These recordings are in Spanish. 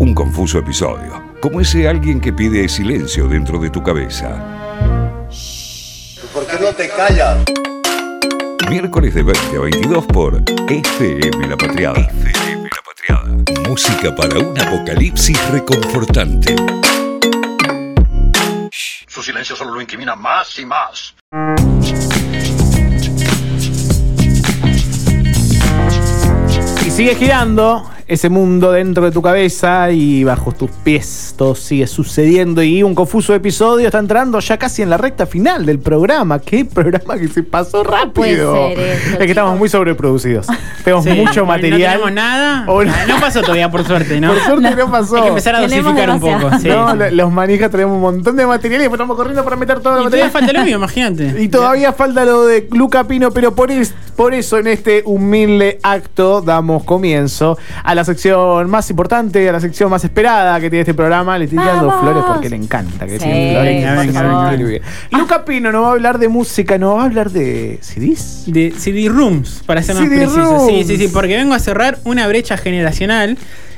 Un confuso episodio, como ese alguien que pide silencio dentro de tu cabeza. ¿Por qué no te callas? Miércoles de 20 a 22 por FM La Patriada. FM La Patriada. Música para un apocalipsis reconfortante. Su silencio solo lo incrimina más y más. Y sigue girando ese mundo dentro de tu cabeza y bajo tus pies todo sigue sucediendo y un confuso episodio está entrando ya casi en la recta final del programa. Qué programa que se pasó rápido. puede ser esto, es que estamos muy sobreproducidos. Tenemos Sí, mucho material. No tenemos nada. No. No pasó todavía, por suerte, ¿no? Por suerte no, pasó. Hay que empezar a Tenemos dosificar un poco. sí. no, lo- los manijas tenemos un montón de material y después estamos corriendo para meter todo el Y todavía material. falta lo mío, imagínate. Y todavía falta lo de Luca Pino, pero por, es- por eso en este humilde acto damos comienzo a la sección más importante, a la sección más esperada que tiene este programa. Le estoy tirando ¡Vamos! flores porque le encanta que le Sí, tiren flores. venga. Luca Pino nos va a hablar de música, nos va a hablar de CDs. De CD Rooms, para ser más CD preciso. Sí, sí, sí, Rooms. porque vengo a cerrar una brecha generacional.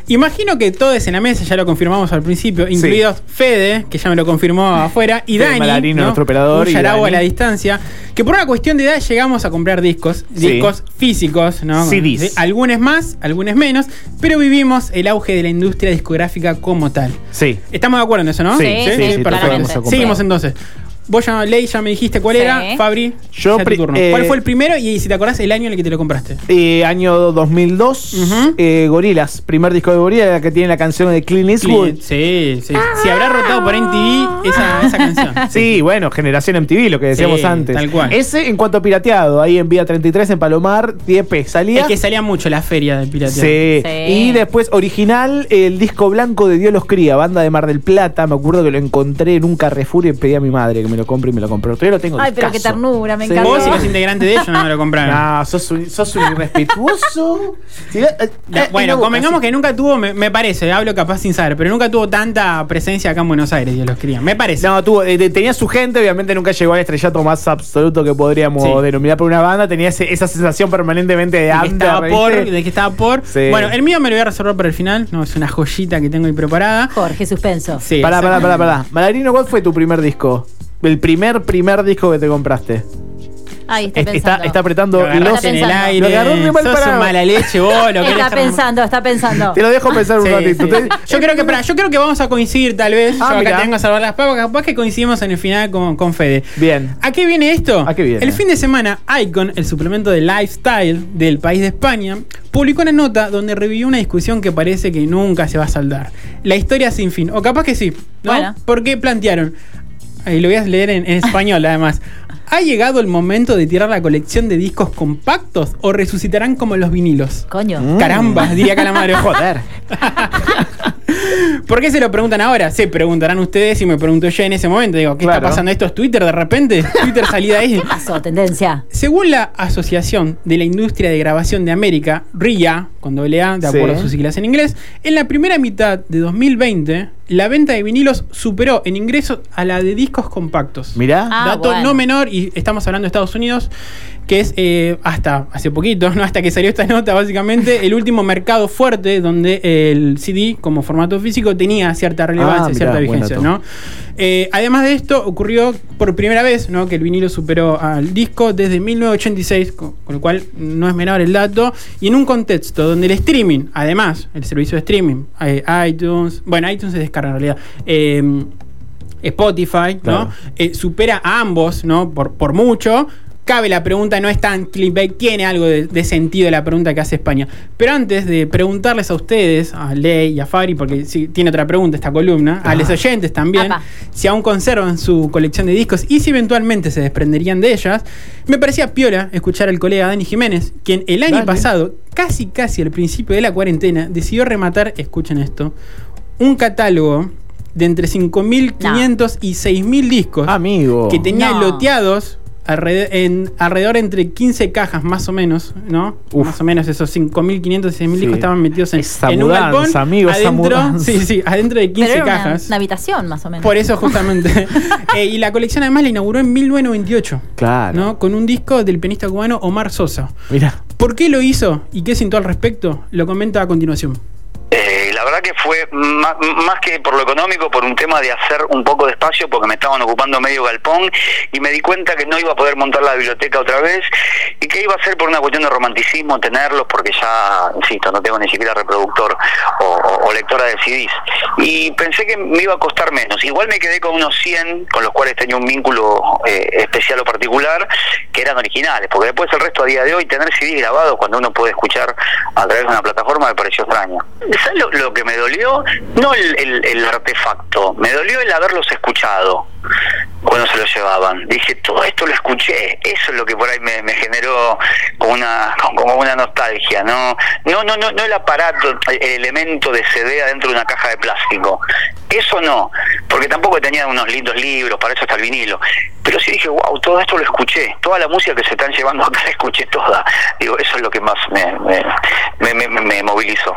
Imagino que todos en la mesa, ya lo confirmamos al principio, incluidos Fede, que ya me lo confirmó afuera, y Fede Dani, Malarino, ¿no? nuestro operador, Un y Dani. a la distancia, que por una cuestión de edad llegamos a comprar discos, Sí. discos físicos, ¿no? CDs. Sí, Algunos más, algunos menos, pero vivimos el auge de la industria discográfica como tal. Sí. Estamos de acuerdo en eso, ¿no? Sí, sí, sí, perfecto. Seguimos entonces. Vos ya, Ley, ya me dijiste cuál Sí. era. Fabri, Yo tu turno. eh, ¿Cuál fue el primero y si te acordás el año en el que te lo compraste? Eh, año 2002, Ujú. eh, Gorilas, primer disco de Gorilas que tiene la canción de Clint Eastwood. Sí, sí. Si habrá rotado por MTV esa, esa canción. Sí, bueno, generación MTV, lo que decíamos Sí, antes. tal cual. Ese en cuanto a pirateado, ahí en Vía 33 en Palomar, 10p salía. Es que salía mucho la feria del pirateo. Sí. Sí. Y después, original, el disco blanco de Dios los cría, banda de Mar del Plata. Me acuerdo que lo encontré en un Carrefour y pedí a mi madre que me lo compre y me lo compró. Todavía lo tengo. Ay, pero qué ternura, me encanta. Vos y los integrantes de ellos no me lo compraron. No, sos un, sos un irrespetuoso. Eh, eh, eh, bueno, no, convengamos así. que nunca tuvo, me, me parece, hablo capaz sin saber, pero nunca tuvo tanta presencia acá en Buenos Aires, Dios los quería. Me parece. No, tuvo, eh, tenía su gente, obviamente nunca llegó al estrellato más absoluto que podríamos Sí. denominar por una banda. Tenía ese- esa sensación permanentemente de de que under, estaba ¿viste? por, de que estaba por. Sí. Bueno, el mío me lo voy a reservar para el final, no, es una joyita que tengo ahí preparada. Jorge, suspenso. Sí, Pará, pará, pará, pará. Malarino, ¿cuál fue tu primer disco? El primer, primer disco que te compraste. Ahí está Es- pensando. Está, está apretando Lo los. en el aire. Lo agarró re mal sos parado. un mala leche, vos. Lo Está pensando, está pensando. Te lo dejo pensar un Sí, ratito. sí. Yo creo que yo creo que vamos a coincidir tal vez. Ah, yo acá tengo a salvar las papas, capaz que coincidimos en el final con, con Fede. Bien. ¿A qué viene esto? ¿A qué viene? El fin de semana, Icon, el suplemento de Lifestyle del país de España, publicó una nota donde revivió una discusión que parece que nunca se va a saldar. La historia sin fin. O capaz que sí, ¿no? Bueno. Porque plantearon, y lo voy a leer en, en español además. ¿Ha llegado el momento de tirar la colección de discos compactos o resucitarán como los vinilos? Coño. Mm. Caramba, diría Calamaro. Joder. ¿Por qué se lo preguntan ahora? Se preguntarán ustedes y me pregunto yo en ese momento. Digo, ¿qué Claro. está pasando? ¿Esto es Twitter de repente? ¿Twitter salida ahí? Pasó, tendencia. Según la Asociación de la Industria de Grabación de América, RIA, con doble A, de Sí. acuerdo a sus siglas en inglés, en la primera mitad de 2020, la venta de vinilos superó en ingresos a la de discos compactos. Mirá. Ah, Dato bueno. no menor, y estamos hablando de Estados Unidos, que es eh, hasta hace poquito, ¿no? hasta que salió esta nota, básicamente, el último mercado fuerte donde el CD como formato físico tenía cierta relevancia, Ah, mirá, cierta vigencia. ¿no? Eh, además de esto, ocurrió por primera vez ¿no? que el vinilo superó al disco desde 1986, con, con lo cual no es menor el dato, y en un contexto donde el streaming, además, el servicio de streaming, eh, iTunes, bueno, iTunes se descarga en realidad. eh, Spotify, Claro. ¿no? Eh, supera a ambos, ¿no? Por, por mucho. Cabe la pregunta, no es tan clickbait, tiene algo de, de sentido la pregunta que hace España. Pero antes de preguntarles a ustedes, a Ley y a Fari, porque sí, tiene otra pregunta esta columna, a los oyentes también, Apa. si aún conservan su colección de discos y si eventualmente se desprenderían de ellas, me parecía piola escuchar al colega Dani Jiménez, quien el año Dale. pasado, casi casi al principio de la cuarentena, decidió rematar, escuchen esto, un catálogo de entre 5.500 y 6.000 discos Amigo. que tenía No. loteados alrededor, en, alrededor entre 15 cajas más o menos, ¿no? Uf. Más o menos esos 5.500 y 6.000 Sí. discos estaban metidos en, Esa en un mudanza, galpón amigo, esa adentro, sí, sí, adentro de 15 Pero era una, cajas. una habitación, más o menos. Por eso justamente. Eh, y la colección además la inauguró en 1998. Claro. ¿no? Con un disco del pianista cubano Omar Sosa. Mira. ¿Por qué lo hizo y qué sintió al respecto? Lo comenta a continuación. Eh, la verdad que fue más, que por lo económico, por un tema de hacer un poco de espacio, porque me estaban ocupando medio galpón y me di cuenta que no iba a poder montar la biblioteca otra vez y que iba a ser por una cuestión de romanticismo tenerlos, porque ya, insisto, no tengo ni siquiera reproductor o lectora de CDs. Y pensé que me iba a costar menos. Igual me quedé con unos 100 con los cuales tenía un vínculo eh, especial o particular, que eran originales, porque después el resto a día de hoy, tener CDs grabados cuando uno puede escuchar a través de una plataforma me pareció extraño. ¿Sabes lo, lo que me dolió? No el, artefacto, me dolió el haberlos escuchado cuando se los llevaban. Dije, todo esto lo escuché, eso es lo que por ahí me, generó como una, como una nostalgia, ¿no? No, no, no, no el aparato, el elemento de CD adentro de una caja de plástico. Eso no, porque tampoco tenía unos lindos libros, para eso está el vinilo. Pero sí dije, wow, todo esto lo escuché, toda la música que se están llevando acá la escuché toda. Digo, eso es lo que más me, me- me- me movilizó.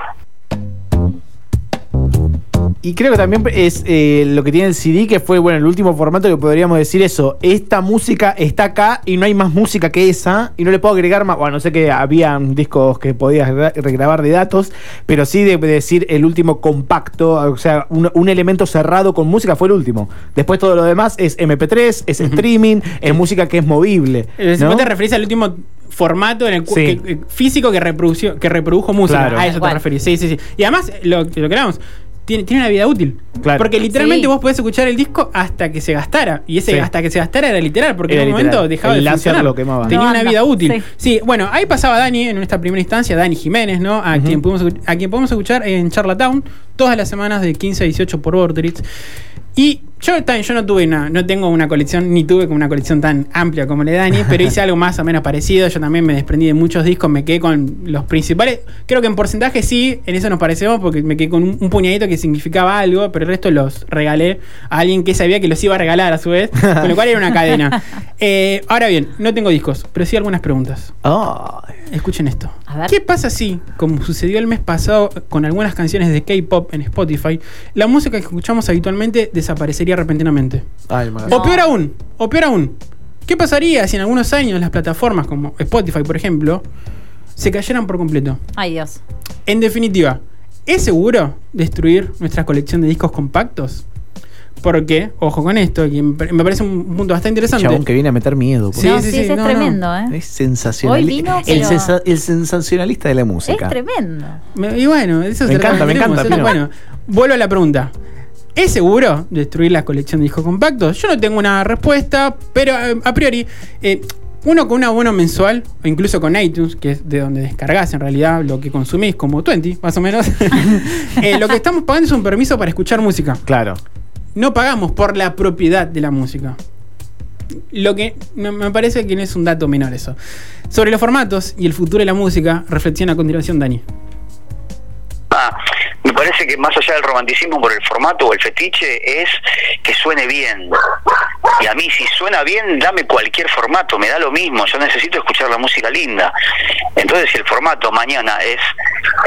Y creo que también es eh, lo que tiene el CD, que fue, bueno, el último formato que podríamos decir eso. Esta música está acá y no hay más música que esa. Y no le puedo agregar más. Bueno, sé que habían discos que podías gra- regrabar de datos, pero sí de, de decir el último compacto, o sea, un, un elemento cerrado con música fue el último. Después todo lo demás es MP3, es streaming, es música que es movible. Eh, ¿no? Vos te referís al último formato en el Sí. que- eh, físico que reprodució, que reprodujo música. Claro. A eso te cual. referís. Sí, sí, sí. Y además, lo, lo que hablamos, tiene, tiene una vida útil. Claro. Porque literalmente Sí. vos podés escuchar el disco hasta que se gastara. Y ese Sí. hasta que se gastara era literal, porque Era en un literal. momento dejaba El de funcionar. lo quemaba. Tenía No una anda. vida útil. Sí. Sí. bueno, ahí pasaba Dani en esta primera instancia, Dani Jiménez, ¿no? A, quien, podemos, escu- a quien podemos escuchar en Charlatown todas las semanas de 15 a 18 por Vorterix. Y yo yo no tuve una, no tengo una colección, ni tuve una colección tan amplia como la de Dani, pero hice algo más o menos parecido. Yo también me desprendí de muchos discos, me quedé con los principales. Creo que en porcentaje sí, en eso nos parecemos, porque me quedé con un, un puñadito que significaba algo, pero el resto los regalé a alguien que sabía que los iba a regalar a su vez, con lo cual era una cadena. Eh, ahora bien, no tengo discos, pero sí algunas preguntas. Escuchen esto. A ver. ¿Qué pasa si, como sucedió el mes pasado con algunas canciones de K-pop en Spotify, la música que escuchamos habitualmente desaparecería repentinamente? Ay, O peor aún, o peor aún, ¿qué pasaría si en algunos años las plataformas como Spotify, por ejemplo, se cayeran por completo? Ay, Dios. En definitiva, ¿es seguro destruir nuestra colección de discos compactos? Porque, ojo con esto, que me me parece un punto bastante interesante. Chabón que viene a meter miedo. Sí, no, sí, sí, es no, no. tremendo, ¿eh? Es sensacional. Hoy vino, el, pero- sensa- el sensacionalista de la música. Es tremendo. Me- Y bueno, eso Me se encanta, me encanta. Pino. Bueno, vuelvo a la pregunta. ¿Es seguro destruir la colección de discos compactos? Yo no tengo una respuesta, pero eh, a priori, eh, uno con un abono mensual, o incluso con iTunes, que es de donde descargas en realidad lo que consumís, como 20, más o menos, eh, lo que estamos pagando es un permiso para escuchar música. Claro. No pagamos por la propiedad de la música. Lo que me parece que no es un dato menor eso. Sobre los formatos y el futuro de la música, reflexiona a continuación Dani. Ah, me parece que más allá del romanticismo por el formato o el fetiche es que suene bien. Y a mí si suena bien, dame cualquier formato, me da lo mismo, yo necesito escuchar la música linda. Entonces si el formato mañana es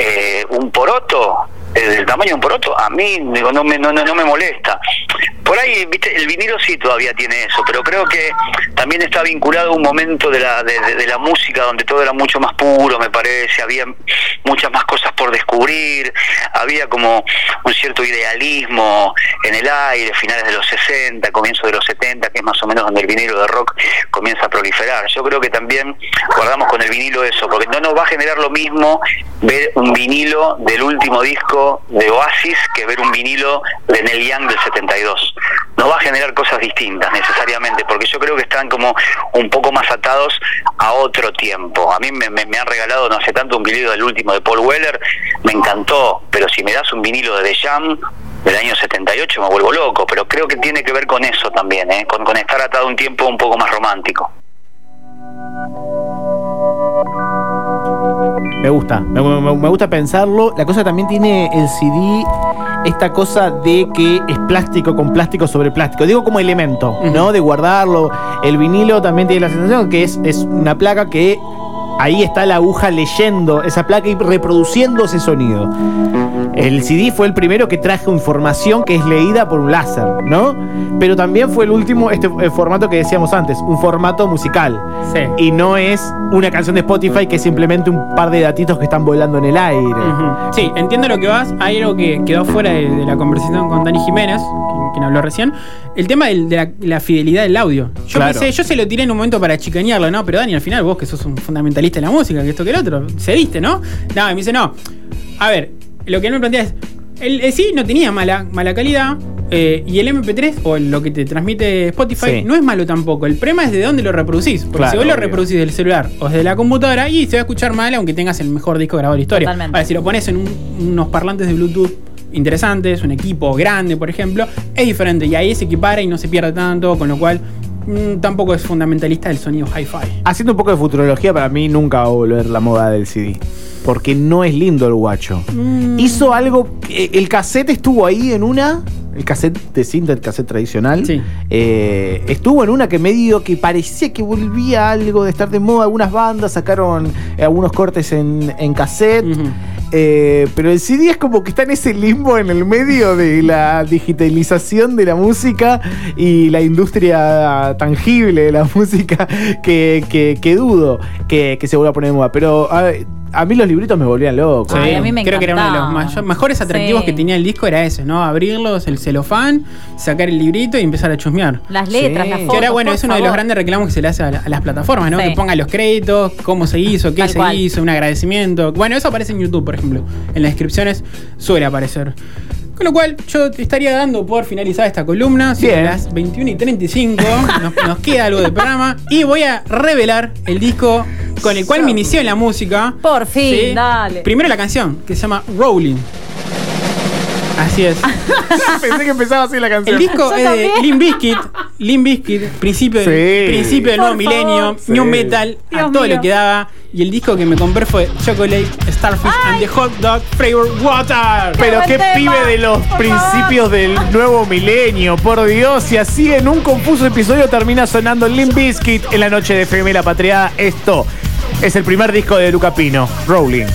eh, un poroto, del tamaño de un poroto, a mí digo, no, me, no, no, no me molesta. Por ahí, viste, el vinilo sí todavía tiene eso, pero creo que también está vinculado a un momento de la, de, de- la música donde todo era mucho más puro, me parece, había muchas más cosas por descubrir, había como un cierto idealismo en el aire, finales de los 60, comienzos de los 70, que es más o menos donde el vinilo de rock comienza a proliferar. Yo creo que también guardamos con el vinilo eso, porque no nos va a generar lo mismo ver un vinilo del último disco de Oasis que ver un vinilo de Neil Young del 72. Nos va a generar cosas distintas necesariamente, porque yo creo que están como un poco más atados a otro tiempo. A mí me, han regalado no hace tanto un vinilo del último de Paul Weller, me encantó, pero si me das un vinilo de The Jam del año 78 me vuelvo loco, pero creo que tiene que ver con eso también, ¿eh? con, estar atado a un tiempo un poco más romántico. Me gusta, me- me gusta pensarlo. La cosa también tiene el CD esta cosa de que es plástico con plástico sobre plástico. Digo como elemento, ¿no? De guardarlo. El vinilo también tiene la sensación que es, es una placa que ahí está la aguja leyendo esa placa y reproduciendo ese sonido. El CD fue el primero que trajo información que es leída por un láser, ¿no? Pero también fue el último, este el formato que decíamos antes, un formato musical. Sí. Y no es una canción de Spotify que es simplemente un par de datitos que están volando en el aire. Sí, entiendo lo que vas. Hay algo que quedó fuera de, de la conversación con Dani Jiménez, quien, habló recién. El tema del- de la, la fidelidad del audio. Yo Claro. pensé, yo se lo tiré en un momento para chicanearlo, ¿no? Pero Dani, al final, vos que sos un fundamentalista de la música, que esto que el otro, cediste, ¿no? No, y me dice, no. A ver, lo que él me plantea es. El, el sí no tenía mala, mala calidad. eh, y el MP3 o lo que te transmite Spotify Sí. no es malo tampoco. El problema es de dónde lo reproducís. Porque Claro, si vos lo reproducís del celular o desde la computadora, y se va a escuchar mal aunque tengas el mejor disco grabado de la historia. Totalmente. Ahora, si lo pones en un- unos parlantes de Bluetooth interesantes, un equipo grande, por ejemplo, es diferente. Y ahí se equipara y no se pierde tanto, con lo cual mm, tampoco es fundamentalista el sonido hi-fi. Haciendo un poco de futurología, para mí nunca va a volver la moda del CD. Porque no es lindo el guacho. Mm. Hizo algo. que- El cassette estuvo ahí en una. El cassette de cinta, el cassette tradicional. Sí. eh, estuvo en una que medio que parecía que volvía algo de estar de moda. Algunas bandas sacaron eh, algunos cortes en, en cassette. Eh, pero el CD es como que está en ese limbo en el medio de la digitalización de la música y la industria tangible de la música que, que- que dudo que, que se vuelva a poner de moda. Pero a, a mí los libritos me volvían loco. Ay, a mí me creo que era uno de los mejores atractivos Sí. que tenía el disco era ese, ¿no? Abrirlos, el celofán, sacar el librito y empezar a chusmear. Las letras, Sí. las fotos. Que ahora, bueno, por es uno de los grandes reclamos que se le hace a, la- a las plataformas, ¿no? Sí. Que pongan los créditos, cómo se hizo, qué Tal se cual. hizo, un agradecimiento. Bueno, eso aparece en YouTube, por ejemplo. En las descripciones suele aparecer. Con lo cual, yo estaría dando por finalizar esta columna. Bien. a las 21 y 35 nos, nos queda algo de programa. Y voy a revelar el disco con el cual me inicié en la música. Por fin, dale. Primero la canción, que se llama Rolling. Así es. Pensé que empezaba así la canción. El disco Yo es de también. Limp Bizkit, Limp Bizkit, principio, Sí. del, principio del nuevo milenio, Sí. New Metal, a todo mío. lo que daba. Y el disco que me compré fue Chocolate, Starfish and the Hot Dog Flavor Water. Pero qué tema, pibe de los por principios del nuevo milenio, por Dios. Y así en un confuso episodio termina sonando Limp Bizkit en la noche de FM La Patriada. Esto es el primer disco de Luca Pino, Rolling.